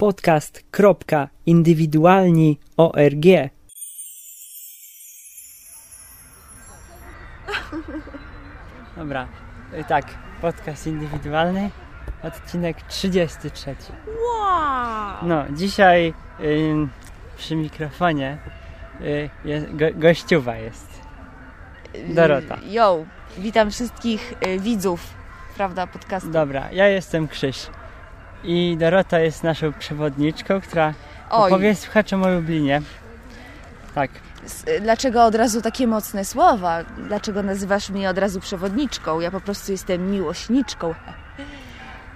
podcast.indywidualni.org. Dobra, y, tak, podcast indywidualny, odcinek 33. Wow! No, dzisiaj y, przy mikrofonie y, jest, go, gościuwa jest. Dorota. Yo, witam wszystkich y, widzów, prawda, podcastu. Dobra, ja jestem Krzyś. I Dorota jest naszą przewodniczką, która Oj, opowie słuchaczom o Lublinie. Tak, y, dlaczego od razu takie mocne słowa? Dlaczego nazywasz mnie od razu przewodniczką? Ja po prostu jestem miłośniczką.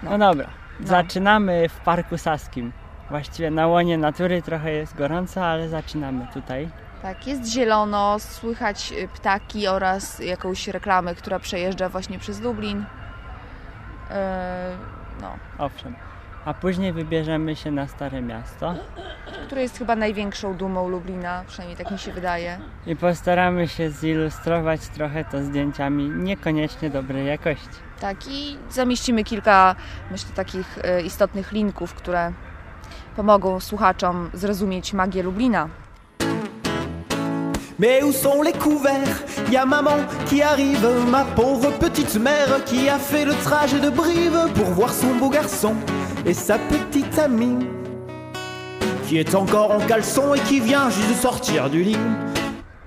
no dobra. No. Zaczynamy w Parku Saskim. Właściwie na łonie natury trochę jest gorąco, ale zaczynamy tutaj. Tak, jest zielono, słychać y, ptaki oraz jakąś reklamę, która przejeżdża właśnie przez Lublin. E, no, Owszem. A później wybierzemy się na Stare Miasto które jest chyba największą dumą Lublina, przynajmniej tak mi się wydaje. i postaramy się zilustrować trochę to zdjęciami niekoniecznie dobrej jakości. Tak, i zamieścimy kilka, myślę, takich e, istotnych linków, które pomogą słuchaczom zrozumieć magię Lublina. Mais où sont les couverts Y a maman qui arrive, ma pauvre petite mère qui a fait le trajet de Brive pour voir son beau garçon et sa petite amie qui est encore en caleçon et qui vient juste de sortir du lit.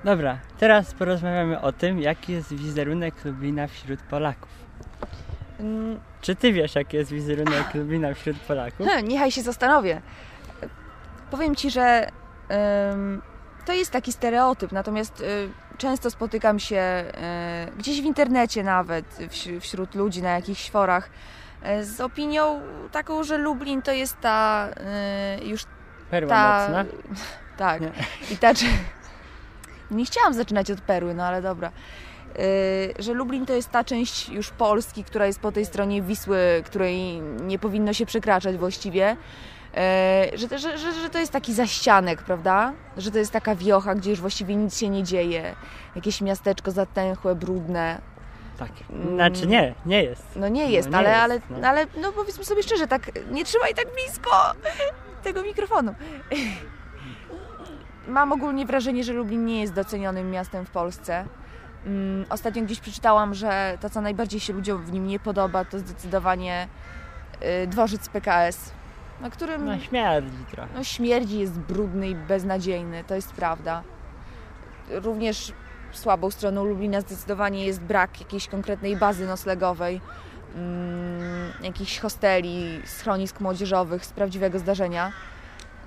Dobra, teraz porozmawiamy o tym, jaki jest wizerunek Lublina wśród Polaków. Mm, Czy ty wiesz, jaki jest wizerunek Lublina wśród Polaków? niechaj się zastanowię. Powiem ci, że to jest taki stereotyp, natomiast y, często spotykam się y, gdzieś w internecie nawet, wś- wśród ludzi na jakichś forach, z opinią taką, że Lublin to jest ta y, już Perła ta... mocna. Tak. Nie. I ta... Nie chciałam zaczynać od perły, no ale dobra. Yy, że Lublin to jest ta część już Polski, która jest po tej stronie Wisły, której nie powinno się przekraczać właściwie. Yy, że, że, że, że to jest taki zaścianek, prawda? Że to jest taka wiocha, gdzie już właściwie nic się nie dzieje. Jakieś miasteczko zatęchłe, brudne. Tak. Znaczy nie, nie jest. No nie No jest, nie ale, jest, ale, no. ale no powiedzmy sobie szczerze, tak nie trzymaj tak blisko tego mikrofonu. Mam ogólnie wrażenie, że Lublin nie jest docenionym miastem w Polsce. Mm, Ostatnio gdzieś przeczytałam, że to, co najbardziej się ludziom w nim nie podoba, to zdecydowanie y, dworzec PKS, na którym No śmierdzi trochę. no, śmierdzi, jest brudny i beznadziejny, to jest prawda. Również słabą stroną Lublina zdecydowanie jest brak jakiejś konkretnej bazy noclegowej, mm, jakichś hosteli, schronisk młodzieżowych z prawdziwego zdarzenia.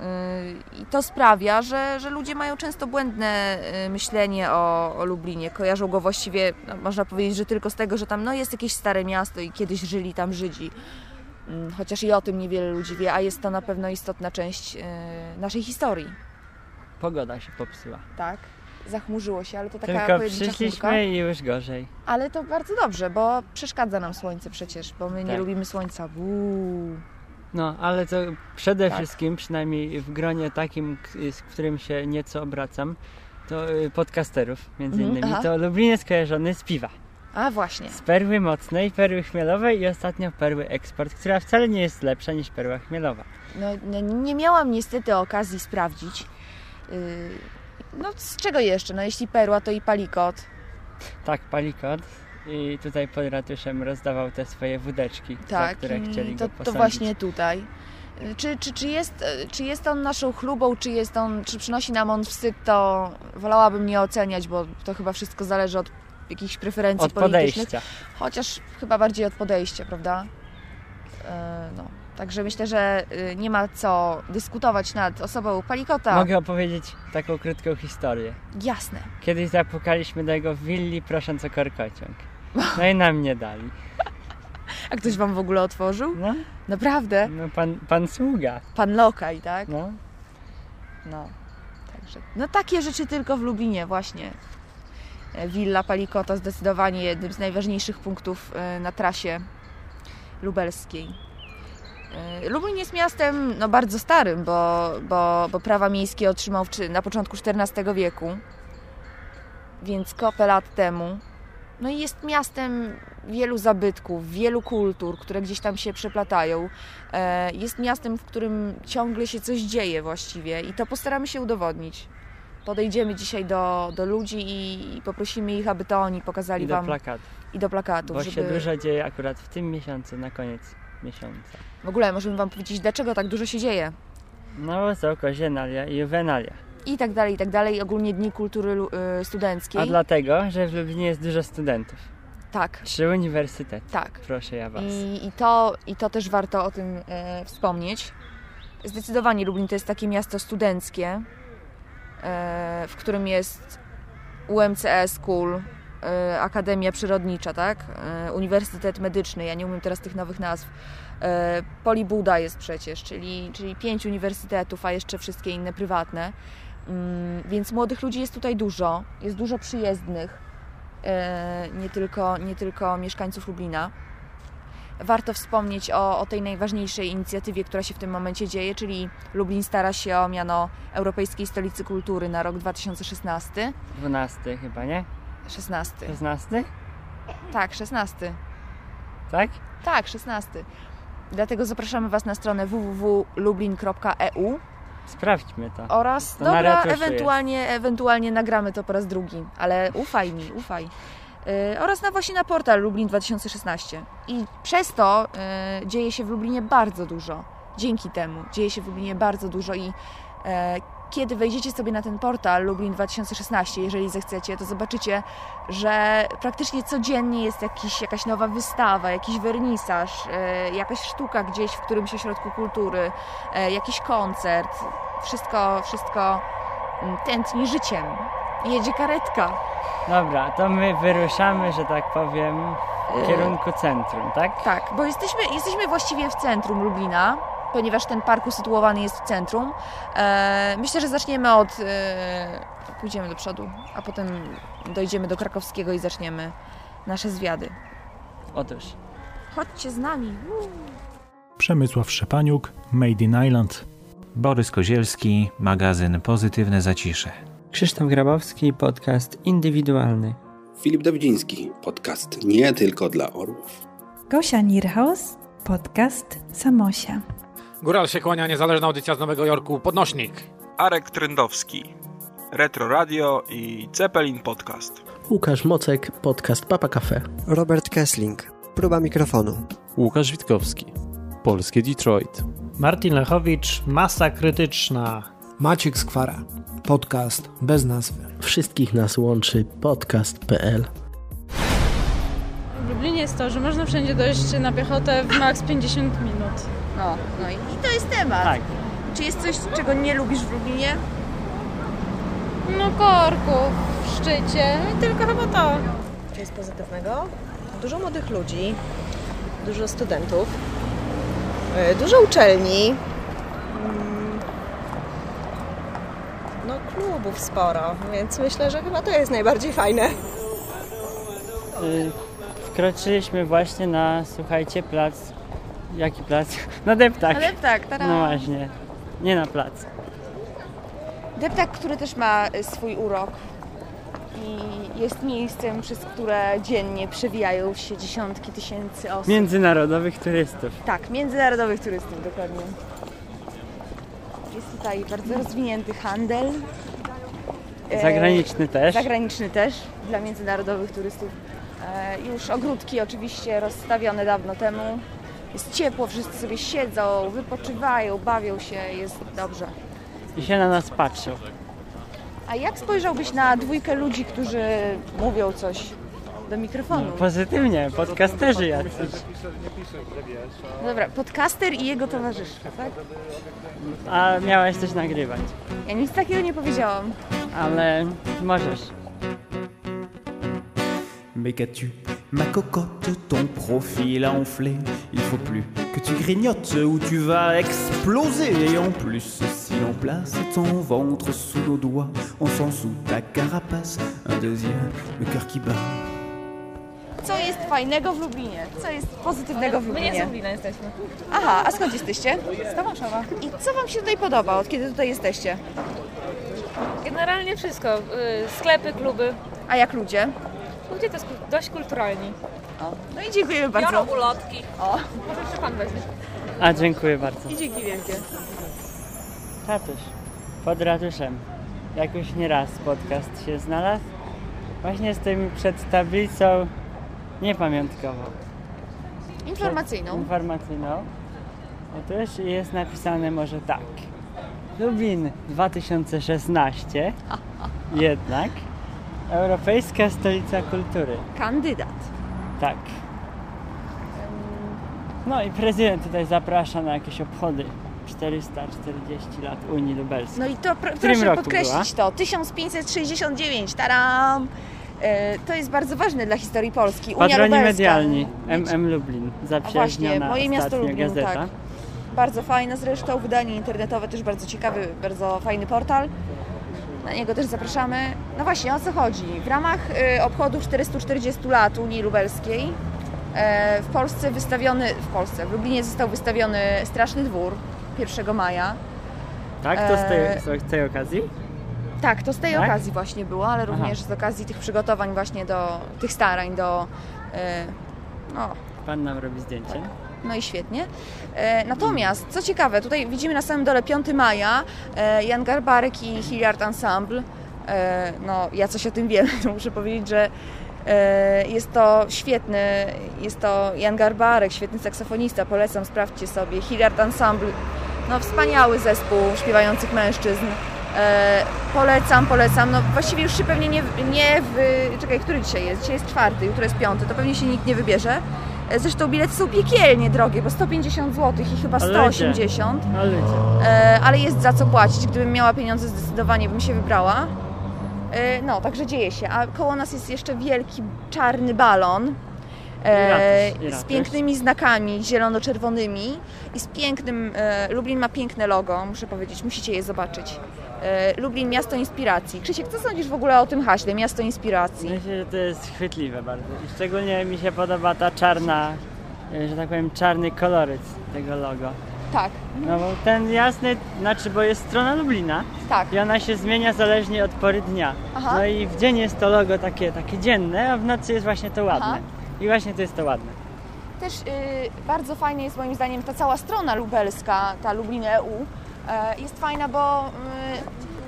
Yy, I to sprawia, że, że ludzie mają często błędne yy, myślenie o, o Lublinie. Kojarzą go właściwie, no, można powiedzieć, że tylko z tego, że tam no, jest jakieś stare miasto i kiedyś żyli tam Żydzi. Mm, Chociaż i o tym niewiele ludzi wie, a jest to na pewno istotna część yy, naszej historii. Pogoda się popsuła. Tak. Zachmurzyło się, ale to taka Tylko pojedyncza chmurka. i już gorzej. Ale to bardzo dobrze, bo przeszkadza nam słońce przecież, bo my nie Tak. lubimy słońca. Uuu. No, ale to przede Tak. wszystkim, przynajmniej w gronie takim, z którym się nieco obracam, to y, podcasterów między Mhm, innymi, to Lublin jest kojarzony z piwa. A właśnie. Z perły mocnej, perły chmielowej i ostatnio perły eksport, która wcale nie jest lepsza niż perła chmielowa. No, no, nie miałam niestety okazji sprawdzić. Yy, no z czego jeszcze? No jeśli perła, to i palikot. Tak, palikot. I tutaj pod ratuszem rozdawał te swoje wódeczki, za Tak, które mm, chcieli to, go to posądzić. właśnie tutaj. Czy, czy, czy, jest, czy jest on naszą chlubą, czy jest on, czy przynosi nam on wstyd, to wolałabym nie oceniać, bo to chyba wszystko zależy od jakichś preferencji Od politycznych. podejścia. Chociaż chyba bardziej od podejścia, prawda? E, no. Także myślę, że y, nie ma co dyskutować nad osobą Palikota. Mogę opowiedzieć taką krótką historię. Jasne. Kiedyś zapukaliśmy do jego willi prosząc o korkociąg. No i nam nie dali. A ktoś wam w ogóle otworzył? No, Naprawdę? no pan, pan sługa. Pan Lokaj, tak? No. No. Także, no takie rzeczy tylko w Lublinie właśnie. E, Willa Palikota zdecydowanie jednym z najważniejszych punktów e, na trasie lubelskiej. E, Lublin jest miastem no, bardzo starym, bo, bo, bo prawa miejskie otrzymał na początku XIV wieku, więc kopę lat temu. No i jest miastem wielu zabytków, wielu kultur, które gdzieś tam się przeplatają. E, Jest miastem, w którym ciągle się coś dzieje właściwie i to postaramy się udowodnić. Podejdziemy dzisiaj do, do ludzi i, i poprosimy ich, aby to oni pokazali I do Wam plakatów. i do plakatów. Bo żeby... się dużo dzieje akurat w tym miesiącu, na koniec miesiąca. W ogóle możemy Wam powiedzieć, dlaczego tak dużo się dzieje. No wysoko, zienalia i juwenalia. I tak dalej, i tak dalej. Ogólnie Dni Kultury y, Studenckiej. A dlatego, że w Lublinie jest dużo studentów. Tak, Trzy uniwersytety. tak. Proszę ja was. I, i, to, I to też warto o tym e, wspomnieć. Zdecydowanie Lublin to jest takie miasto studenckie, e, w którym jest UMCE School, Akademia Przyrodnicza, tak? E, Uniwersytet Medyczny, ja nie umiem teraz tych nowych nazw. E, Polibuda jest przecież, czyli, czyli pięć uniwersytetów, a jeszcze wszystkie inne prywatne. Mm, Więc młodych ludzi jest tutaj dużo, jest dużo przyjezdnych, e, nie tylko, nie tylko mieszkańców Lublina warto wspomnieć o, o tej najważniejszej inicjatywie, która się w tym momencie dzieje, czyli Lublin stara się o miano Europejskiej Stolicy Kultury na rok 2016. 12 chyba, nie? 16. 16? Tak, 16. Tak? Tak, 16. Dlatego zapraszamy Was na stronę www.lublin.eu Sprawdźmy to. oraz, To dobra, ewentualnie, ewentualnie nagramy to po raz drugi, ale ufaj mi, ufaj. Yy, oraz na właśnie na portal Lublin 2016. I przez to yy, dzieje się w Lublinie bardzo dużo. Dzięki temu dzieje się w Lublinie bardzo dużo i e, kiedy wejdziecie sobie na ten portal Lublin 2016, jeżeli zechcecie, to zobaczycie, że praktycznie codziennie jest jakiś, jakaś nowa wystawa, jakiś wernisaż, e, jakaś sztuka gdzieś w którymś ośrodku kultury, e, jakiś koncert. Wszystko, wszystko mm, tętni życiem. Jedzie karetka. Dobra, to my wyruszamy, że tak powiem, w kierunku centrum, tak? Tak, bo jesteśmy, jesteśmy właściwie w centrum Lublina, ponieważ ten park usytuowany jest w centrum. E, myślę, że zaczniemy od. E, pójdziemy do przodu, a potem dojdziemy do krakowskiego i zaczniemy nasze zwiady. Otóż. Chodźcie z nami. Przemysław Szczepaniuk, Made in Island. Borys Kozielski, magazyn Pozytywne Zacisze. Krzysztof Grabowski, podcast indywidualny. Filip Dawidziński, podcast nie tylko dla orłów. Gosia Nierhaus, podcast Samosia. Góral się kłania, niezależna audycja z Nowego Jorku, Podnośnik. Arek Trendowski, Retro Radio i Zeppelin Podcast. Łukasz Mocek, podcast Papa Cafe. Robert Kessling, próba mikrofonu. Łukasz Witkowski, Polskie Detroit. Martin Lechowicz, Masa Krytyczna. Maciek Skwara, podcast bez nazwy. Wszystkich nas łączy podcast.pl. W Lublinie jest to, że można wszędzie dojść na piechotę w maks 50 minut. No, no i, i to jest temat. Tak. Czy jest coś, czego nie lubisz w Lublinie? No korków w szczycie, no i tylko chyba to. Co jest pozytywnego? Dużo młodych ludzi, dużo studentów, yy, dużo uczelni, mm, no klubów sporo, więc myślę, że chyba to jest najbardziej fajne. Y, Wkroczyliśmy właśnie na, słuchajcie, plac. Jaki plac? Na deptak. Na deptak, tada. No właśnie. Nie na plac. Deptak, który też ma y, swój urok i jest miejscem, przez które dziennie przewijają się dziesiątki tysięcy osób. Międzynarodowych turystów. Tak, międzynarodowych turystów, dokładnie. Jest tutaj bardzo rozwinięty handel. E, Zagraniczny też. Zagraniczny też, dla międzynarodowych turystów. E, Już ogródki oczywiście rozstawione dawno temu. Jest ciepło, wszyscy sobie siedzą, wypoczywają, bawią się, jest dobrze. I się na nas patrzą. A jak spojrzałbyś na dwójkę ludzi, którzy mówią coś do mikrofonu? No, pozytywnie, podcasterzy jacyś. Dobra, podcaster i jego towarzyszka, tak? A miałaś coś nagrywać. Ja nic takiego nie powiedziałam. Ale możesz. Mais qu'as-tu, ma cocotte, ton profil a enflé Il faut plus que tu grignotes ou tu vas exploser Et en plus, si l'on place ton ventre sous nos doigts On sent sous ta carapace un deuxième, le cœur qui bat Co jest fajnego w Lublinie? Co jest pozytywnego w My Lublinie? nie z Lublina jesteśmy. Aha, a skąd jesteście? Z Tomaszowa. I co Wam się tutaj podoba, od kiedy tutaj jesteście? Generalnie wszystko. y, Sklepy, kluby. A jak ludzie? Ludzie to jest dość kulturalni. O, no i dziękujemy bardzo. Biorą ulotki. O. Może jeszcze pan weźmie. A, dziękuję bardzo. I dzięki wielkie. Tatuś, pod ratuszem. Jak już nie raz podcast się znalazł. Właśnie stoimy przed tablicą niepamiątkową. Informacyjną. Informacyjną. Otóż jest napisane może tak. Lublin 2016. Jednak Europejska Stolica Kultury. Kandydat. Tak. No i prezydent tutaj zaprasza na jakieś obchody 440 lat Unii Lubelskiej. No i to pr- proszę podkreślić to. 1569, taram! E, to jest bardzo ważne dla historii Polski. Unia Patroni Lubelska. medialni MM Lublin, A właśnie, zaprzyjaźniona moje miasto Lublin, gazeta. tak. Bardzo fajne zresztą, wydanie internetowe też bardzo ciekawy, bardzo fajny portal. Na niego też zapraszamy. No właśnie, o co chodzi? W ramach y, obchodów 440 lat Unii Lubelskiej e, w Polsce wystawiony, w Polsce, w Lublinie został wystawiony Straszny Dwór 1 maja. Tak, to z E, tej, z tej okazji? Tak, to z tej Tak? okazji właśnie było, ale również z okazji tych przygotowań właśnie do tych starań, do e, no, Pan nam robi zdjęcie. No i świetnie. E, natomiast, co ciekawe, tutaj widzimy na samym dole 5 maja e, Jan Garbarek i Hilliard Ensemble. E, no, ja coś o tym wiem, to muszę powiedzieć, że jest to świetny, jest to Jan Garbarek, świetny saksofonista, polecam, sprawdźcie sobie. Hilliard Ensemble, no wspaniały zespół śpiewających mężczyzn. E, polecam, polecam. No właściwie już się pewnie nie, nie w... Czekaj, który dzisiaj jest? Dzisiaj jest czwarty, jutro jest piąty, to pewnie się nikt nie wybierze. Zresztą bilety są piekielnie drogie, bo 150 zł i chyba Ale 180. A ludzie. E, ale jest za co płacić. Gdybym miała pieniądze, zdecydowanie bym się wybrała. E, no, także dzieje się. A koło nas jest jeszcze wielki czarny balon. E, z pięknymi znakami zielono-czerwonymi i z pięknym. E, Lublin ma piękne logo, muszę powiedzieć, musicie je zobaczyć. E, Lublin miasto inspiracji. Krzysiek, co sądzisz w ogóle o tym haśle? Miasto inspiracji. Myślę, że to jest chwytliwe bardzo. I szczególnie mi się podoba ta czarna, e, że tak powiem, czarny koloryt tego logo. Tak. No bo ten jasny, znaczy, bo jest strona Lublina Tak. i ona się zmienia zależnie od pory dnia. Aha. No i w dzień jest to logo takie, takie dzienne, a w nocy jest właśnie to ładne. Aha. I właśnie to jest to ładne. Też y, bardzo fajnie jest moim zdaniem ta cała strona lubelska, ta Lublin EU. Jest fajna, bo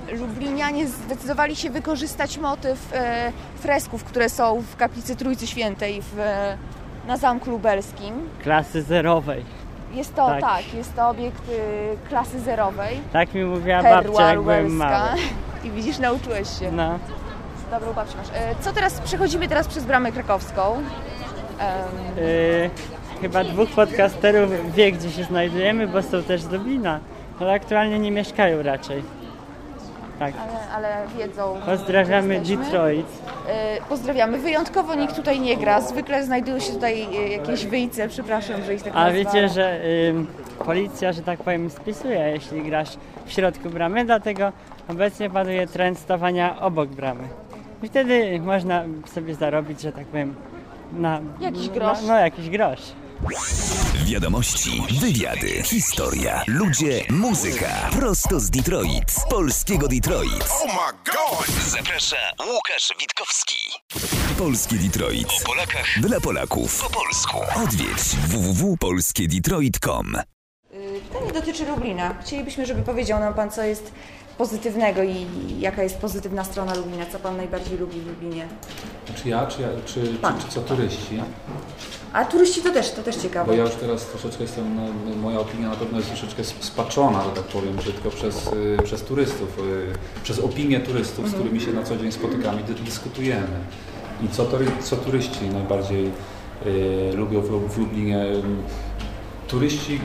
y, Lublinianie zdecydowali się wykorzystać motyw e, fresków, które są w kaplicy Trójcy Świętej w, na Zamku Lubelskim. Klasy zerowej. Jest to, Tak. tak, jest to obiekt y, klasy zerowej. Tak mi mówiła Perła babcia, jak byłem mały. I widzisz, nauczyłeś się. No. Dobrą babcię masz. E, co teraz? Przechodzimy teraz przez bramę krakowską. Yy, chyba dwóch podcasterów wie, gdzie się znajdujemy, bo są też z Lublina, ale aktualnie nie mieszkają raczej. Tak. ale, ale wiedzą. Pozdrawiamy gdzie jesteśmy. Detroit. E, Pozdrawiamy. Wyjątkowo nikt tutaj nie gra. Zwykle znajdują się tutaj e, jakieś wyjce, przepraszam, że ich tak A wiecie, że policja, że tak powiem, spisuje, jeśli grasz w środku bramy, dlatego obecnie panuje trend stawania obok bramy. I wtedy można sobie zarobić, że tak powiem, na... Jakiś grosz. No, no jakiś grosz. Wiadomości, wywiady, historia, ludzie, muzyka. Prosto z Detroit, z polskiego Detroit. Oh my god! Zaprasza Łukasz Witkowski. Polski Detroit. O Polakach. Dla Polaków. Po polsku. Odwiedź www.polskiedetroit.com Y, Pytanie dotyczy Lublina. Chcielibyśmy, żeby powiedział nam Pan, co jest pozytywnego i jaka jest pozytywna strona Lublina, co Pan najbardziej lubi w Lublinie. Czy ja, czy, ja, czy, czy, czy co turyści? A turyści to też, to też ciekawe. Bo ja już teraz troszeczkę jestem, no, no, moja opinia na pewno jest troszeczkę sp- spaczona, że tak powiem brzydko, przez, y, przez turystów, y, przez opinię turystów, z Mhm. którymi się na co dzień spotykamy i dy- dyskutujemy. I co, tory, co turyści najbardziej y, lubią w, w Lublinie? Turyści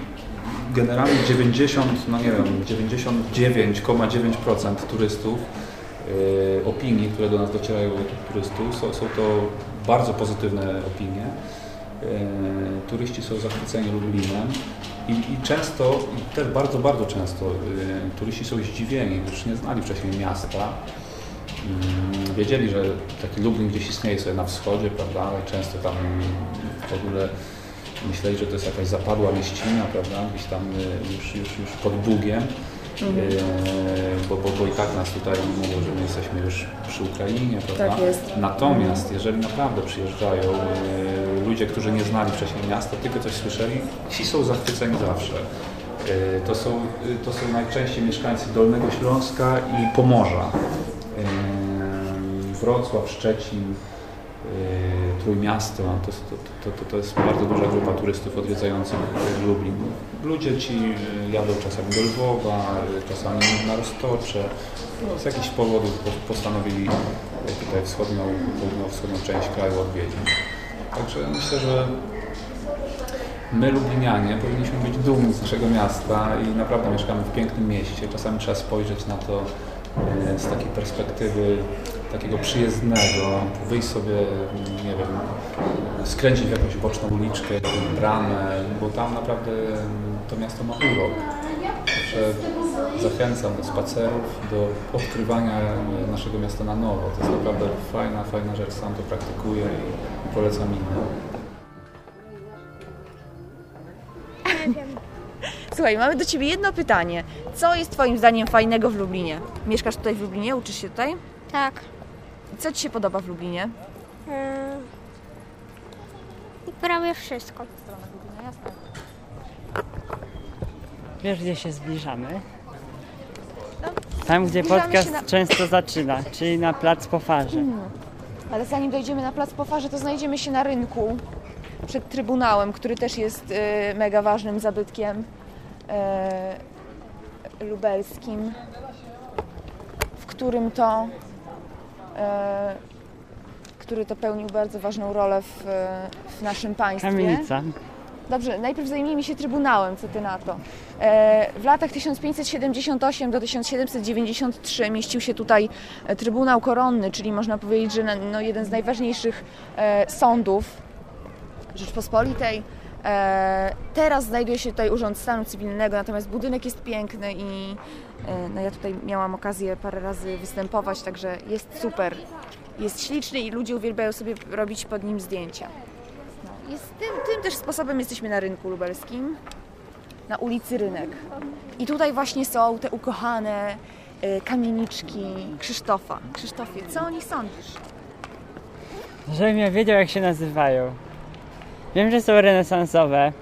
generalnie 90, no nie wiem, 99,9% turystów y, opinii, które do nas docierają od turystów, są, są to bardzo pozytywne opinie. Y, Turyści są zachwyceni Lublinem i, i często, i też bardzo, bardzo często y, turyści są zdziwieni, gdyż nie znali wcześniej miasta. Mm, Wiedzieli, że taki Lublin gdzieś istnieje sobie na wschodzie, prawda, ale często tam w ogóle myśleli, że to jest jakaś zapadła mieścina, prawda, gdzieś tam y, już, już, już pod Bugiem. Mhm. bo, bo, bo i tak nas tutaj mówią, że my jesteśmy już przy Ukrainie, prawda? Tak jest. Natomiast jeżeli naprawdę przyjeżdżają e, ludzie, którzy nie znali wcześniej miasta, tylko coś słyszeli, ci są zachwyceni zawsze. To są, to są najczęściej mieszkańcy Dolnego Śląska i Pomorza. Wrocław, Szczecin, Trójmiasto, to, to, to, to, jest bardzo duża grupa turystów odwiedzających Lublin. Ludzie ci e, jadą czasami do Lwowa, e, czasami na Roztocze. No, z jakichś powodów po- postanowili e, tutaj wschodnią, południowo-wschodnią część kraju odwiedzić. Także myślę, że my Lublinianie powinniśmy być dumni z naszego miasta i naprawdę mieszkamy w pięknym mieście. Czasami trzeba spojrzeć na to e, z takiej perspektywy takiego przyjezdnego, wyjść sobie, nie wiem, skręcić w jakąś boczną uliczkę, bramę, bo tam naprawdę to miasto ma urok. Także zachęcam do spacerów, do odkrywania naszego miasta na nowo. To jest naprawdę fajna, fajna rzecz. Sam to praktykuję i polecam innym. Słuchaj, mamy do Ciebie jedno pytanie. Co jest Twoim zdaniem fajnego w Lublinie? Mieszkasz tutaj w Lublinie? Uczysz się tutaj? Tak. Co Ci się podoba w Lublinie? Yy, prawie wszystko. Wiesz, gdzie się zbliżamy? No, Tam, gdzie zbliżamy podcast się na- często zaczyna, czyli na plac po farze. Hmm. Ale zanim dojdziemy na plac po farze, to znajdziemy się na rynku przed Trybunałem, który też jest y, mega ważnym zabytkiem y, lubelskim, w którym to który to pełnił bardzo ważną rolę w, w naszym państwie. Kamienica. Dobrze, najpierw zajmijmy się Trybunałem, co Ty na to. E, W latach 1578 do 1793 mieścił się tutaj e, Trybunał Koronny, czyli można powiedzieć, że no, jeden z najważniejszych e, sądów Rzeczpospolitej. E, Teraz znajduje się tutaj Urząd Stanu Cywilnego, natomiast budynek jest piękny i e, no, ja tutaj miałam okazję parę razy występować, także jest super. Jest śliczny i ludzie uwielbiają sobie robić pod nim zdjęcia. No, tym, tym też sposobem jesteśmy na rynku lubelskim, na ulicy Rynek. I tutaj właśnie są te ukochane e, kamieniczki Krzysztofa. Krzysztofie, co o nich sądzisz? Żebym ja wiedział, jak się nazywają. Wiem, że są renesansowe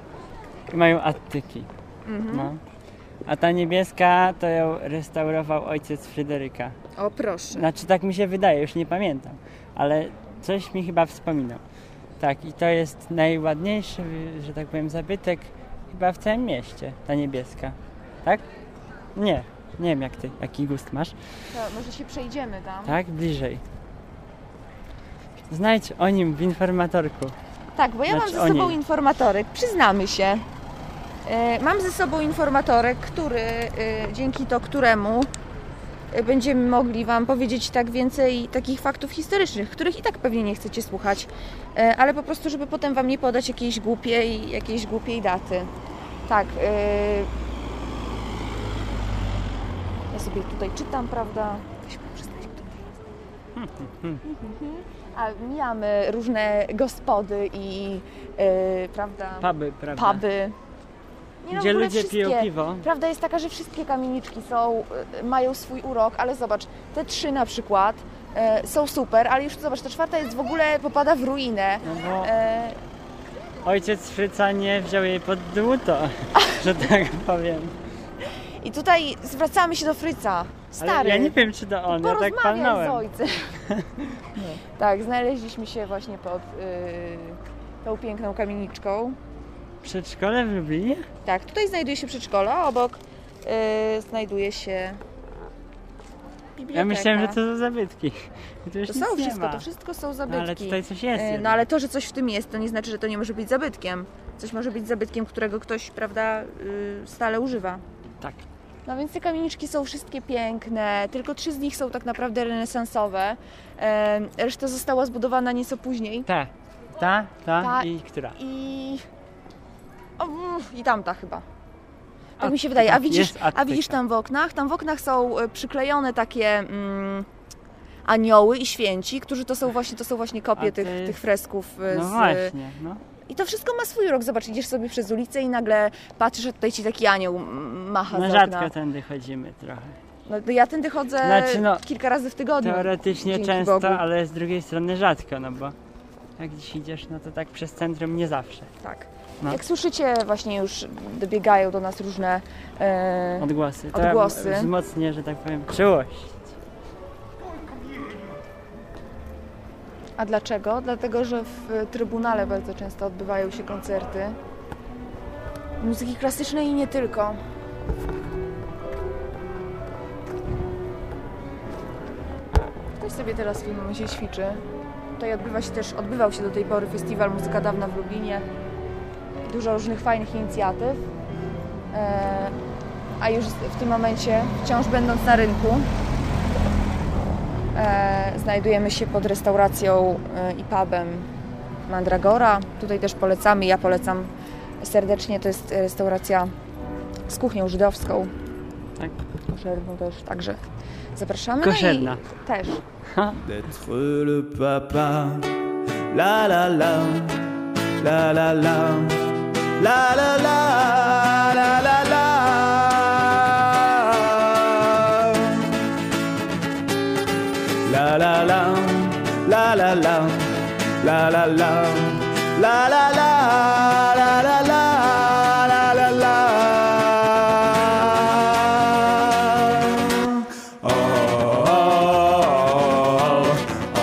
i mają attyki. Mhm. No. A ta niebieska to ją restaurował ojciec Fryderyka. O proszę. Znaczy tak mi się wydaje, już nie pamiętam, ale coś mi chyba wspominał. Tak, i to jest najładniejszy, że tak powiem, zabytek chyba w całym mieście, ta niebieska. Tak? Nie, nie wiem jak ty, jaki gust masz. To może się przejdziemy tam. Tak, bliżej. Znajdź o nim w informatorku. Tak, bo ja mam Znaczy ze o sobą informatorek, przyznamy się. E, Mam ze sobą informatorek, który, e, dzięki to któremu e, będziemy mogli Wam powiedzieć tak więcej takich faktów historycznych, których i tak pewnie nie chcecie słuchać, ale po prostu, żeby potem Wam nie podać jakiejś głupiej, jakiejś głupiej daty. Tak. Ja sobie tutaj czytam, prawda? Weź poprzestań tutaj. A mijamy różne gospody i yy, prawda? Puby, prawda? Puby. Nie no, Gdzie ludzie piją piwo. Prawda jest taka, że wszystkie kamieniczki są, y, mają swój urok, ale zobacz, te trzy na przykład y, są super, ale już zobacz, ta czwarta jest w ogóle, popada w ruinę. No bo E, ojciec Fryca nie wziął jej pod dłuto, że tak powiem. I tutaj zwracamy się do Fryca. Stary. Ale ja nie wiem, czy to on, ja tak palnąłem. z ojcem. Tak, znaleźliśmy się właśnie pod y, tą piękną kamieniczką. Przedszkole w Lublinie? Tak, tutaj znajduje się przedszkole, a obok y, znajduje się biblioteka. Ja myślałem, że to są zabytki. To nic są wszystko, to wszystko są No, zabytki. ale tutaj coś jest Y. No ale to, że coś w tym jest, to nie znaczy, że to nie może być zabytkiem. Coś może być zabytkiem, którego ktoś, prawda, stale używa. Tak. No więc te kamieniczki są wszystkie piękne, tylko trzy z nich są tak naprawdę renesansowe. Reszta została zbudowana nieco później. Ta, ta, ta, Ta i która? I... O, mm, I tamta chyba. Tak A, mi się wydaje. A widzisz, a widzisz tam w oknach? Tam w oknach są e, przyklejone takie mm, anioły i święci, którzy to są właśnie, to są właśnie kopie tych, ty- tych fresków e, No z, właśnie, no. I to wszystko ma swój urok. Zobacz, idziesz sobie przez ulicę i nagle patrzysz, a tutaj ci taki anioł macha No rzadko tędy chodzimy trochę. No, ja tędy chodzę Znaczy, no, kilka razy w tygodniu. Teoretycznie często, Bogu. ale z drugiej strony rzadko, no bo jak dziś idziesz, no to tak przez centrum nie zawsze. Tak. No. Jak słyszycie, właśnie już dobiegają do nas różne e, Odgłosy. To odgłosy. wzmocnię, że tak powiem, czułość. A dlaczego? Dlatego, że w Trybunale bardzo często odbywają się koncerty muzyki klasycznej i nie tylko. Ktoś sobie teraz tym momencie ćwiczy. Tutaj odbywa się też, odbywał się do tej pory festiwal Muzyka Dawna w Lublinie. Dużo różnych fajnych inicjatyw. E, a już w tym momencie, wciąż będąc na rynku, znajdujemy się pod restauracją e, i pubem Mandragora. Tutaj też polecamy, ja polecam serdecznie. To jest restauracja z kuchnią żydowską. Tak. Koszerną też, także zapraszamy. Koszerna. No i też. D'être le papa, la la la, la la la, la la la, la la la la, la la la, la la la, la. Oh, oh, oh,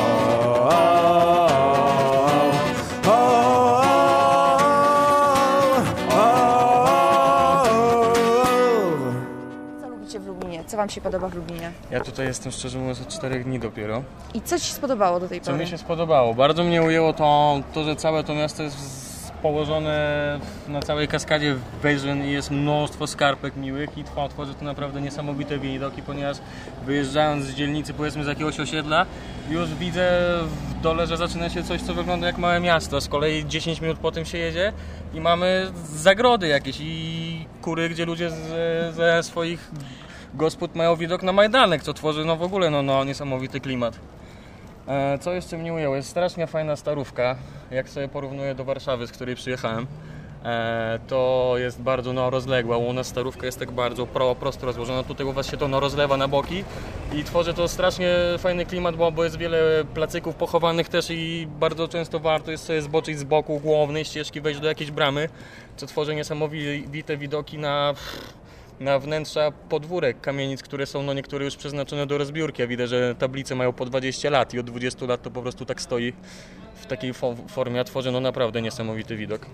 oh, oh. Co lubicie w Lublinie? Co Wam się podoba w Lublinie? Ja tutaj jestem szczerze mówiąc od 4 dni dopiero. I co Ci się spodobało do tej Co pory? mi się spodobało? Bardzo mnie ujęło to, to że całe to miasto jest położone na całej kaskadzie wyżyn i jest mnóstwo skarpek miłych i tworzy to naprawdę niesamowite widoki, ponieważ wyjeżdżając z dzielnicy, powiedzmy z jakiegoś osiedla, już widzę w dole, że zaczyna się coś, co wygląda jak małe miasto. Z kolei 10 minut po tym się jedzie i mamy zagrody jakieś i kury, gdzie ludzie ze, ze swoich gospod mają widok na Majdanek, co tworzy no w ogóle no, no, niesamowity klimat. E, Co jeszcze mnie ujęło? Jest strasznie fajna starówka, jak sobie porównuję do Warszawy, z której przyjechałem. E, To jest bardzo no, rozległa. U nas starówka jest tak bardzo pro, prosto rozłożona. Tutaj u Was się to no, rozlewa na boki i tworzy to strasznie fajny klimat, bo, bo jest wiele placyków pochowanych też i bardzo często warto jest sobie zboczyć z boku głównej ścieżki, wejść do jakiejś bramy, co tworzy niesamowite widoki na na wnętrza podwórek kamienic, które są no niektóre już przeznaczone do rozbiórki. a Widać, że tablice mają po 20 lat i od 20 lat to po prostu tak stoi w takiej fo- formie, a tworzy no naprawdę niesamowity widok.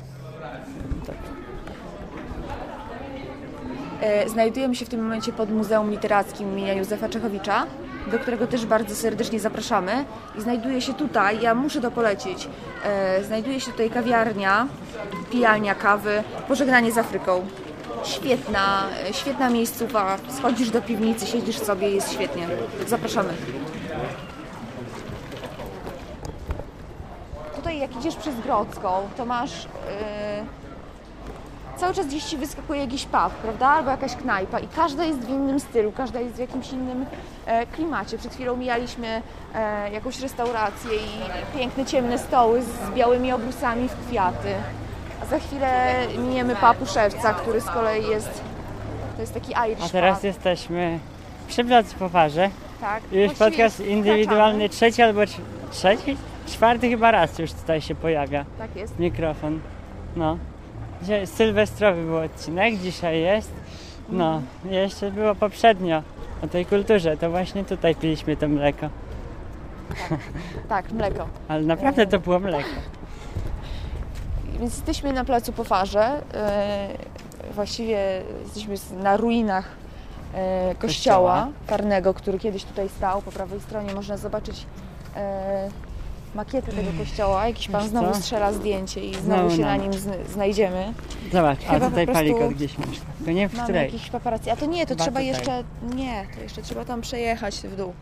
E, Znajdujemy się w tym momencie pod Muzeum Literackim imienia Józefa Czechowicza, do którego też bardzo serdecznie zapraszamy. I znajduje się tutaj, ja muszę to polecić, e, znajduje się tutaj kawiarnia, pijalnia kawy, pożegnanie z Afryką. Świetna, świetna miejscowa. Schodzisz do piwnicy, siedzisz sobie, jest świetnie. Zapraszamy. Tutaj jak idziesz przez Grodzką, to masz... e, cały czas gdzieś ci wyskakuje jakiś pub, prawda? Albo jakaś knajpa i każda jest w innym stylu, każda jest w jakimś innym e, klimacie. Przed chwilą mijaliśmy e, jakąś restaurację i piękne, ciemne stoły z białymi obrusami w kwiaty. Za chwilę miniemy papu szewca, który z kolei jest, to jest taki Irish A teraz pub. jesteśmy przy Placu Powarze. Tak, I już właściwie podcast indywidualny trzeci albo trz- trzeci? Czwarty chyba raz już tutaj się pojawia. Tak jest. Mikrofon. No. Dzisiaj sylwestrowy był odcinek, dzisiaj jest. No, jeszcze było poprzednio o tej kulturze, to właśnie tutaj piliśmy to mleko. Tak, mleko. Ale naprawdę to było mleko. Więc jesteśmy na placu Pofarze. e, Właściwie jesteśmy na ruinach e, kościoła Kościoła. karnego, który kiedyś tutaj stał. Po prawej stronie można zobaczyć e, makietę tego kościoła. Jakiś pan Wiesz znowu co? strzela zdjęcie i znowu Znowu się na nam. nim zn- znajdziemy. Zobacz, a Chyba po tutaj palikot gdzieś mieszka. To nie w której. paparazzi. A to nie, to Chyba trzeba tutaj. jeszcze... Nie, to jeszcze trzeba tam przejechać w dół.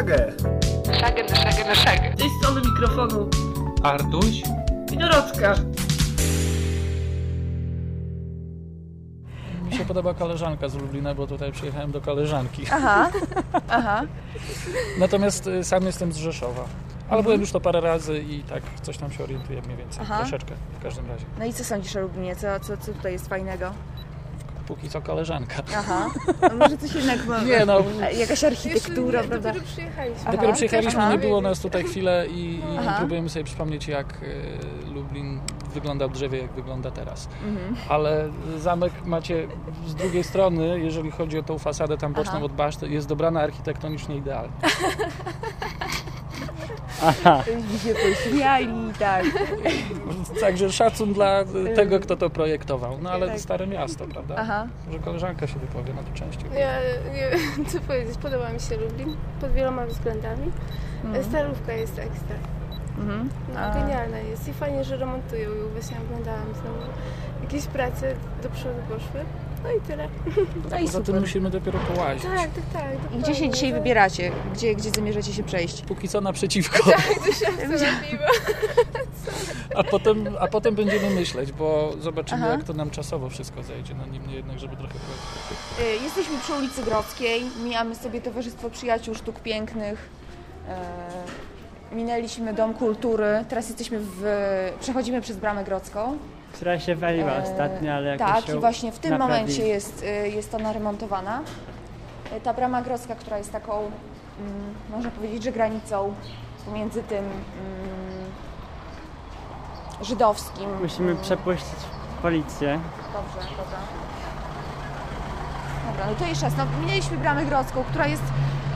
Szagę! Szagę na szagę na szagę. Z tej strony mikrofonu Artuś? i Dorotka. Mi się podoba koleżanka z Lublina, bo tutaj przyjechałem do koleżanki. Aha, aha. Natomiast y, sam jestem z Rzeszowa. Ale Mhm. byłem już to parę razy i tak coś tam się orientuję mniej więcej. Aha. Troszeczkę w każdym razie. No i co sądzisz o Lublinie? Co, co, co tutaj jest fajnego? Póki co koleżanka. Aha. No może coś jednak ma. Nie, no. Jakaś architektura, Jeszcze prawda? Dopiero przyjechaliśmy. Aha. Dopiero przyjechaliśmy, Aha. nie było nas tutaj chwilę i, i próbujemy sobie przypomnieć, jak y, Lublin wygląda w drzewie, jak wygląda teraz. Mhm. Ale zamek macie z drugiej strony, jeżeli chodzi o tą fasadę tam boczną Aha. od baszty, jest dobrana architektonicznie idealnie. Aha. Się pośmiali, tak. Także szacun dla tego, kto to projektował. No ale Tak. stare miasto, prawda? Aha. Może koleżanka się wypowie na to częściej. Ja nie wiem, co powiedzieć. Podoba mi się Lublin pod wieloma względami. Mhm. Starówka jest ekstra. Mhm. No, A- genialna jest i fajnie, że remontują ją. Właśnie oglądałam znowu. Jakieś prace do przodu poszły. No i tyle. No i Poza tym super. musimy dopiero połazić. Tak, tak, tak. I gdzie się dzisiaj wybieracie? Gdzie, gdzie zamierzacie się przejść? Póki co naprzeciwko. Tak, to się. A potem, a potem będziemy myśleć, bo zobaczymy, Aha. jak to nam czasowo wszystko zejdzie. No niemniej jednak, żeby trochę. Y, Jesteśmy przy ulicy Grodzkiej, mijamy sobie Towarzystwo Przyjaciół Sztuk Pięknych, e, minęliśmy Dom Kultury, teraz jesteśmy w, przechodzimy przez Bramę Grodzką. Która się waliła E, ostatnio, ale jakoś Tak, ją i właśnie w tym naprawili. momencie jest, y, jest ona remontowana. Y, Ta Brama Grodzka, która jest taką, mm, można powiedzieć, że granicą pomiędzy tym mm, żydowskim. Musimy przepuścić policję. Dobrze, dobra. Dobra, no to jeszcze raz. No, minęliśmy Bramę Grodzką, która jest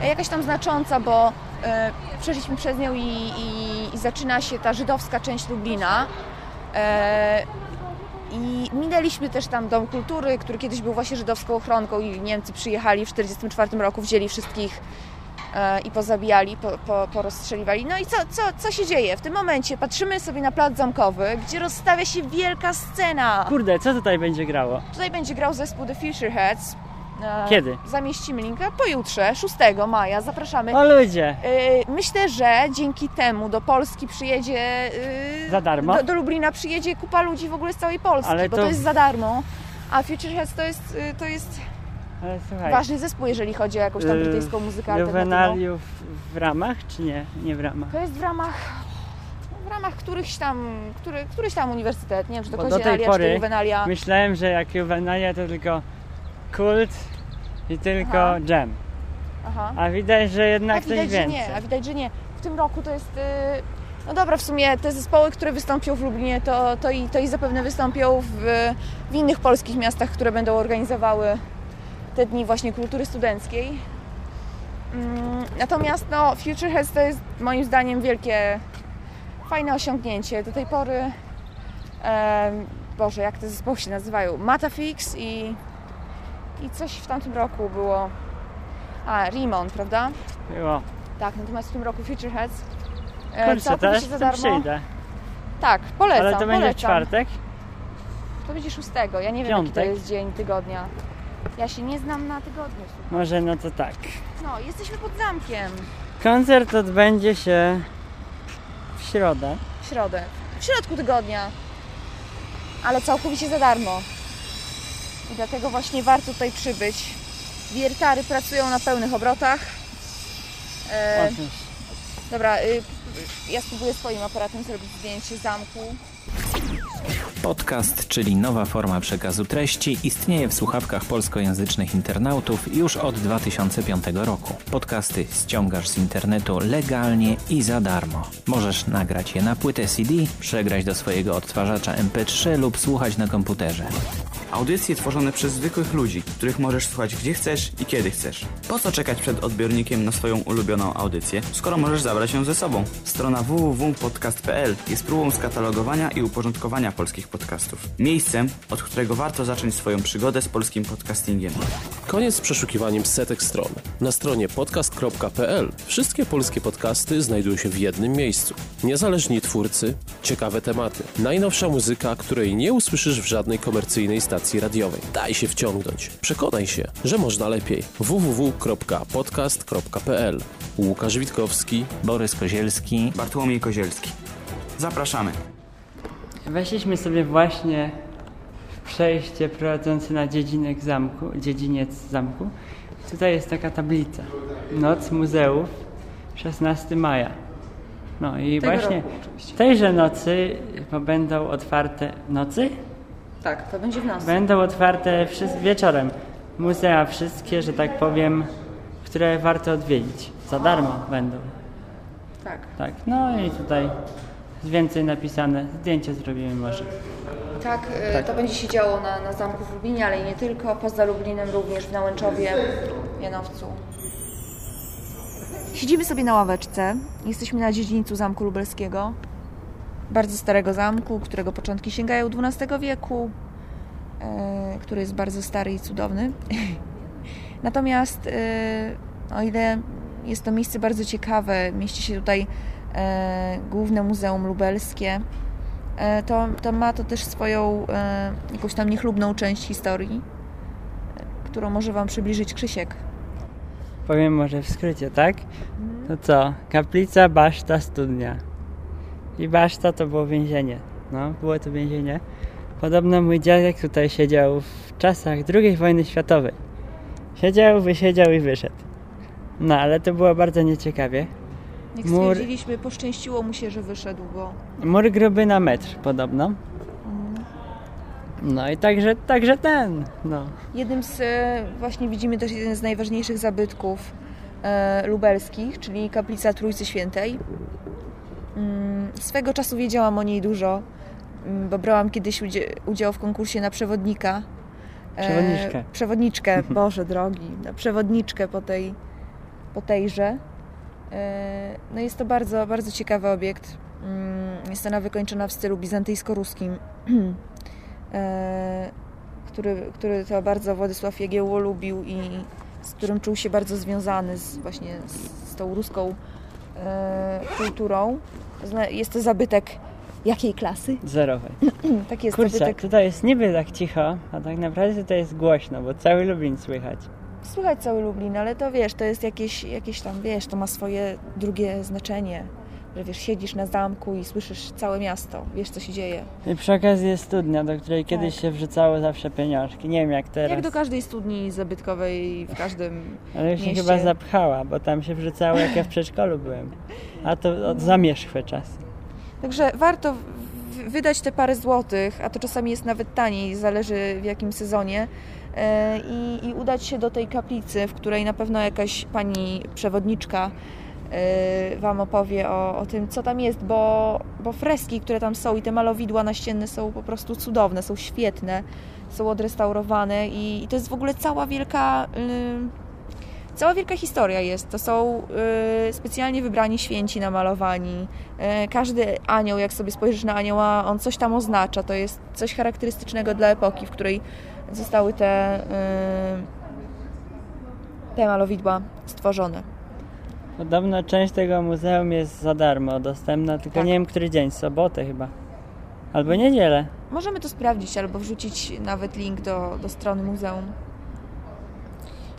e, jakaś tam znacząca, bo e, przeszliśmy przez nią i, i, i zaczyna się ta żydowska część Lublina. E, I minęliśmy też tam Dom Kultury, który kiedyś był właśnie żydowską ochronką i Niemcy przyjechali w 1944 roku, wzięli wszystkich e, i pozabijali, po, po, porozstrzeliwali. No i co, co, co się dzieje? W tym momencie patrzymy sobie na plac zamkowy, gdzie rozstawia się wielka scena. Kurde, co tutaj będzie grało? Tutaj będzie grał zespół The Futureheads. E, Kiedy? Zamieścimy linka pojutrze, 6 maja. Zapraszamy. O ludzie! E, Myślę, że dzięki temu do Polski przyjedzie. e, Za darmo? Do, do Lublina przyjedzie kupa ludzi w ogóle z całej Polski, Ale bo to- to jest za darmo. A Futureheads to jest, e, to jest Ale słuchaj, ważny zespół, jeżeli chodzi o jakąś tam brytyjską muzykę alternatywną. Juwenaliów w ramach, czy nie? Nie w ramach. To jest w ramach. W ramach którychś tam, który, któryś tam uniwersytet, nie wiem, czy to Kozienalia, czy to Juvenalia. myślałem, że jak Juvenalia to tylko kult i tylko Aha. jam. Aha. A widać, że jednak a coś widać, że więcej. nie, a widać, że nie. W tym roku to jest. y, No dobra, w sumie te zespoły, które wystąpią w Lublinie, to, to, i, to i zapewne wystąpią w, w innych polskich miastach, które będą organizowały te dni właśnie kultury studenckiej. Mm, Natomiast no, Futureheads to jest moim zdaniem wielkie, fajne osiągnięcie. Do tej pory, em, Boże, jak te zespoły się nazywają? Matafix i, i coś w tamtym roku było. A, Rimon, prawda? Było. Tak, natomiast w tym roku Futureheads. E, Kurczę, teraz za darmo. przyjdę. Tak, polecam. Ale to będzie polecam. czwartek? To będzie szóstego. Ja nie wiem, jaki to Piątek? jest dzień tygodnia. Ja się nie znam na tygodniu. słuchaj. Może no to tak. No, jesteśmy pod zamkiem. Koncert odbędzie się w środę. W środę. W środku tygodnia. Ale całkowicie za darmo. I dlatego właśnie warto tutaj przybyć. Wiertary pracują na pełnych obrotach. E, dobra, y, ja spróbuję swoim aparatem zrobić zdjęcie zamku. Podcast, czyli nowa forma przekazu treści, istnieje w słuchawkach polskojęzycznych internautów już od 2005 roku. Podcasty ściągasz z internetu legalnie i za darmo. Możesz nagrać je na płytę CD, przegrać do swojego odtwarzacza MP3 lub słuchać na komputerze. Audycje tworzone przez zwykłych ludzi, których możesz słuchać gdzie chcesz i kiedy chcesz. Po co czekać przed odbiornikiem na swoją ulubioną audycję, skoro możesz zabrać ją ze sobą? Strona www.podcast.pl jest próbą skatalogowania i uporządkowania polskich podcastów. Miejscem, od którego warto zacząć swoją przygodę z polskim podcastingiem. Koniec z przeszukiwaniem setek stron. Na stronie podcast.pl wszystkie polskie podcasty znajdują się w jednym miejscu. Niezależni twórcy, ciekawe tematy, najnowsza muzyka, której nie usłyszysz w żadnej komercyjnej stacji stacji radiowej. Daj się wciągnąć. Przekonaj się, że można lepiej. www.podcast.pl Łukasz Witkowski, Borys Kozielski, Bartłomiej Kozielski. Zapraszamy. Weszliśmy sobie właśnie w przejście prowadzące na dziedzinek zamku, dziedziniec zamku. Tutaj jest taka tablica. Noc muzeów, 16 maja. No i Tego właśnie roku oczywiście. tejże nocy bo będą otwarte nocy? Tak, to będzie w nas. Będą otwarte wszys- wieczorem. Muzea wszystkie, że tak powiem, które warto odwiedzić. Za darmo będą. Tak. Tak, no i tutaj więcej napisane. Zdjęcie zrobimy może. Tak, y, Tak. to będzie się działo na, na zamku w Lublinie, ale i nie tylko. Poza Lublinem również w Nałęczowie, w Janowcu. Siedzimy sobie na ławeczce. Jesteśmy na dziedzińcu Zamku Lubelskiego. Bardzo starego zamku, którego początki sięgają XII wieku, e, który jest bardzo stary i cudowny. Natomiast e, o ile jest to miejsce bardzo ciekawe, mieści się tutaj główne Muzeum Lubelskie, e, to, to ma to też swoją e, jakąś tam niechlubną część historii, e, którą może Wam przybliżyć Krzysiek. Powiem może w skrócie, tak? To co? Kaplica, baszta, studnia. I baszta to było więzienie. No, było to więzienie. Podobno mój dziadek tutaj siedział w czasach II wojny światowej. Siedział, wysiedział i wyszedł. No, ale to było bardzo nieciekawie. Jak Mur, stwierdziliśmy, poszczęściło mu się, że wyszedł, bo mur gruby na metr podobno. No i także, także ten, no. Jednym z, e, właśnie widzimy też jeden z najważniejszych zabytków e, lubelskich, czyli kaplica Trójcy Świętej. Mm, Swego czasu wiedziałam o niej dużo, mm, bo brałam kiedyś udział w konkursie na przewodnika. E, Przewodniczkę. przewodniczkę, Boże drogi, na przewodniczkę po, tej, po tejże. E, No jest to bardzo, bardzo ciekawy obiekt. Mm, Jest ona wykończona w stylu bizantyjsko-ruskim, e, który, który to bardzo Władysław Jagiełło lubił i z którym czuł się bardzo związany z, właśnie z, z tą ruską e, kulturą. Jest to zabytek jakiej klasy? Zerowej. Taki jest Kurczę, zabytek. tutaj jest niby tak cicho, a tak naprawdę tutaj jest głośno, bo cały Lublin słychać. Słychać cały Lublin, ale to wiesz, to jest jakieś, jakieś tam, wiesz, to ma swoje drugie znaczenie. Że wiesz, siedzisz na zamku i słyszysz całe miasto, wiesz co się dzieje. I przy okazji jest studnia, do której kiedyś się wrzucało zawsze pieniążki. Nie wiem jak teraz. Tak. Jak do każdej studni zabytkowej w każdym Ale już się chyba zapchała, bo tam się wrzucało jak ja w przedszkolu byłem. A to od zamierzchłe czasy. Także warto wydać te parę złotych, a to czasami jest nawet taniej, zależy w jakim sezonie, i, i udać się do tej kaplicy, w której na pewno jakaś pani przewodniczka e, Wam opowie o, o tym, co tam jest, bo, bo freski, które tam są i te malowidła naścienne są po prostu cudowne, są świetne, są odrestaurowane i, i to jest w ogóle cała wielka... y, Cała wielka historia jest. To są y, specjalnie wybrani święci namalowani. Y, każdy anioł, jak sobie spojrzysz na anioła, on coś tam oznacza. To jest coś charakterystycznego dla epoki, w której zostały te, y, te malowidła stworzone. Podobno część tego muzeum jest za darmo dostępna, tylko Tak. nie wiem który dzień, sobotę chyba. Albo niedzielę. Możemy to sprawdzić albo wrzucić nawet link do, do strony muzeum.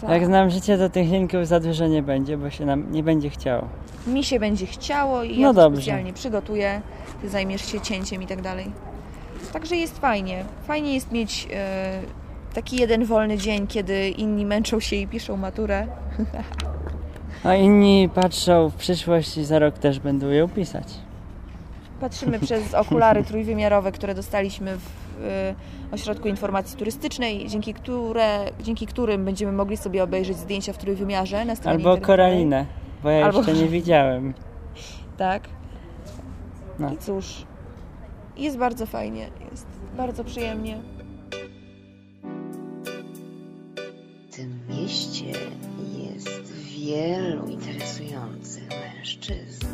Tak. Jak znam życie, to tych linków za dużo nie będzie, bo się nam nie będzie chciało. Mi się będzie chciało i No ja to dobrze. specjalnie przygotuję. Ty zajmiesz się cięciem i tak dalej. Także jest fajnie. Fajnie jest mieć e, taki jeden wolny dzień, kiedy inni męczą się i piszą maturę. A inni patrzą w przyszłość i za rok też będą ją pisać. Patrzymy przez okulary trójwymiarowe, które dostaliśmy w e, Ośrodku Informacji Turystycznej, dzięki, które, dzięki którym będziemy mogli sobie obejrzeć zdjęcia w trójwymiarze na stronie Albo. Koralinę, bo ja Albo- jeszcze nie widziałem. Tak. No. I cóż, jest bardzo fajnie, jest bardzo przyjemnie. W tym mieście jest wielu interesujących mężczyzn.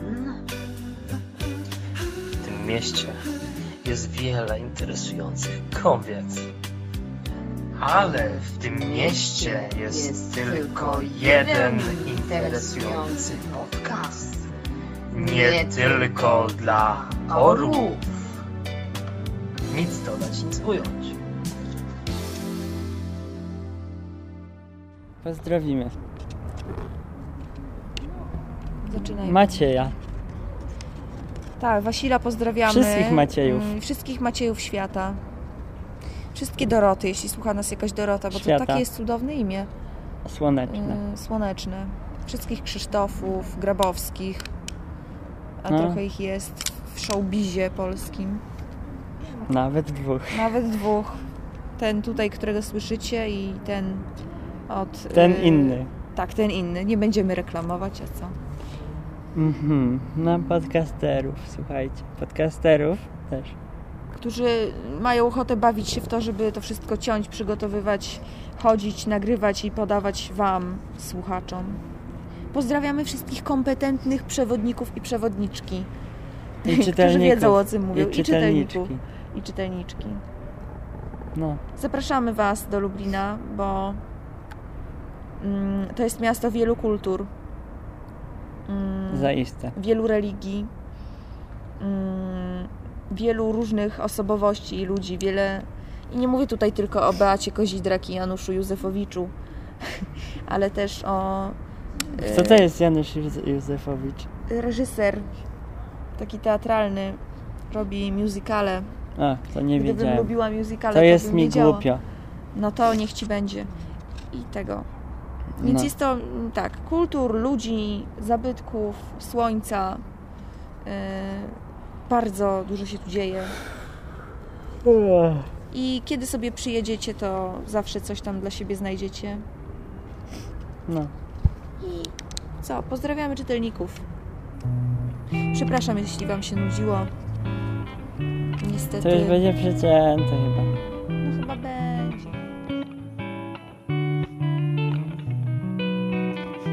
W tym mieście jest wiele interesujących kobiet. Ale w tym mieście jest, tylko jeden interesujący podcast. Nie tylko dla orłów. Nic dodać, nic ująć. Pozdrowimy. Zaczynajmy. Macieja. Tak, Wasila pozdrawiamy. Wszystkich mm, Maciejów. Wszystkich Maciejów świata. Wszystkie Doroty, jeśli słucha nas jakaś Dorota, bo Świata. to takie jest cudowne imię. Słoneczne. Mm, słoneczne. Wszystkich Krzysztofów, Grabowskich, a No. trochę ich jest w showbizie polskim. Nawet dwóch. Nawet dwóch. Ten tutaj, którego słyszycie i ten od... Ten y, inny. Tak, ten inny. Nie będziemy reklamować, a co? Mhm. No podcasterów, słuchajcie. Podcasterów też. którzy mają ochotę bawić się w to, żeby to wszystko ciąć, przygotowywać, chodzić, nagrywać i podawać Wam, słuchaczom. Pozdrawiamy wszystkich kompetentnych przewodników i przewodniczki, I którzy wiedzą o czym mówią. I czytelniczki. I czytelniczki. No. Zapraszamy Was do Lublina, bo mm, to jest miasto wielu kultur, mm, Zaiste. wielu religii, mm, wielu różnych osobowości i ludzi, wiele... I nie mówię tutaj tylko o Beacie Kozidrak i Januszu Józefowiczu, ale też o... Co to e, jest Janusz Józe- Józefowicz? Reżyser, taki teatralny, robi musicale. A, to nie Gdybym wiedziałem. lubiła musicale, To to jest bym mi wiedziała. głupio. No to niech Ci będzie. I tego. Więc No. jest to mm, tak, kultur, ludzi, zabytków, słońca. Yy, bardzo dużo się tu dzieje. I kiedy sobie przyjedziecie, to zawsze coś tam dla siebie znajdziecie. No. I co? Pozdrawiamy czytelników. Przepraszam, jeśli Wam się nudziło. Niestety. To już będzie przecięte chyba. No chyba będzie.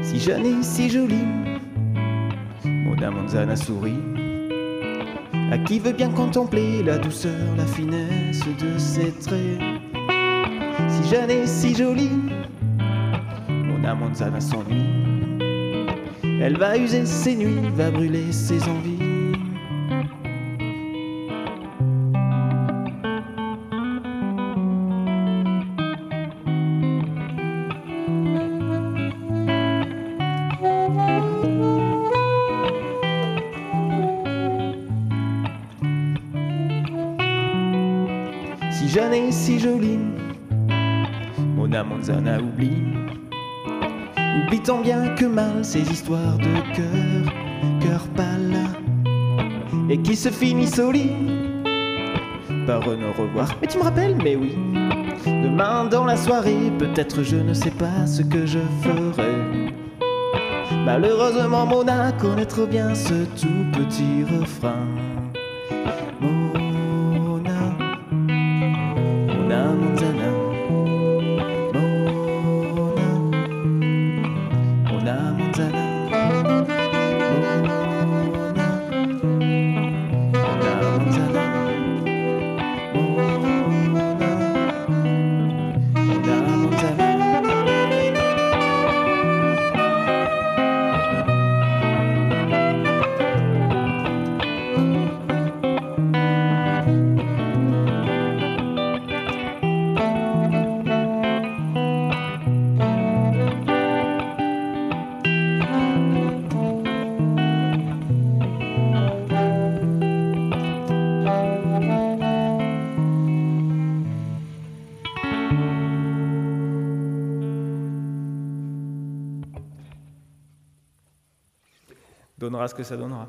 Si jeune et si jolie, Mona Manzana sourit. À qui veut bien contempler la douceur, la finesse de ses traits? Si jeune et si jolie, Mona Manzana s'ennuie. Elle va user ses nuits, va brûler ses envies. Oublie. Tant bien que mal ces histoires de cœur, cœur pâle, et qui se finissent au lit par un au revoir. Mais tu me rappelles, mais oui. Demain dans la soirée, peut-être je ne sais pas ce que je ferai. Malheureusement, Mona connaît trop bien ce tout petit refrain. Mona, Mona. Mona, Donnera ce que ça donnera.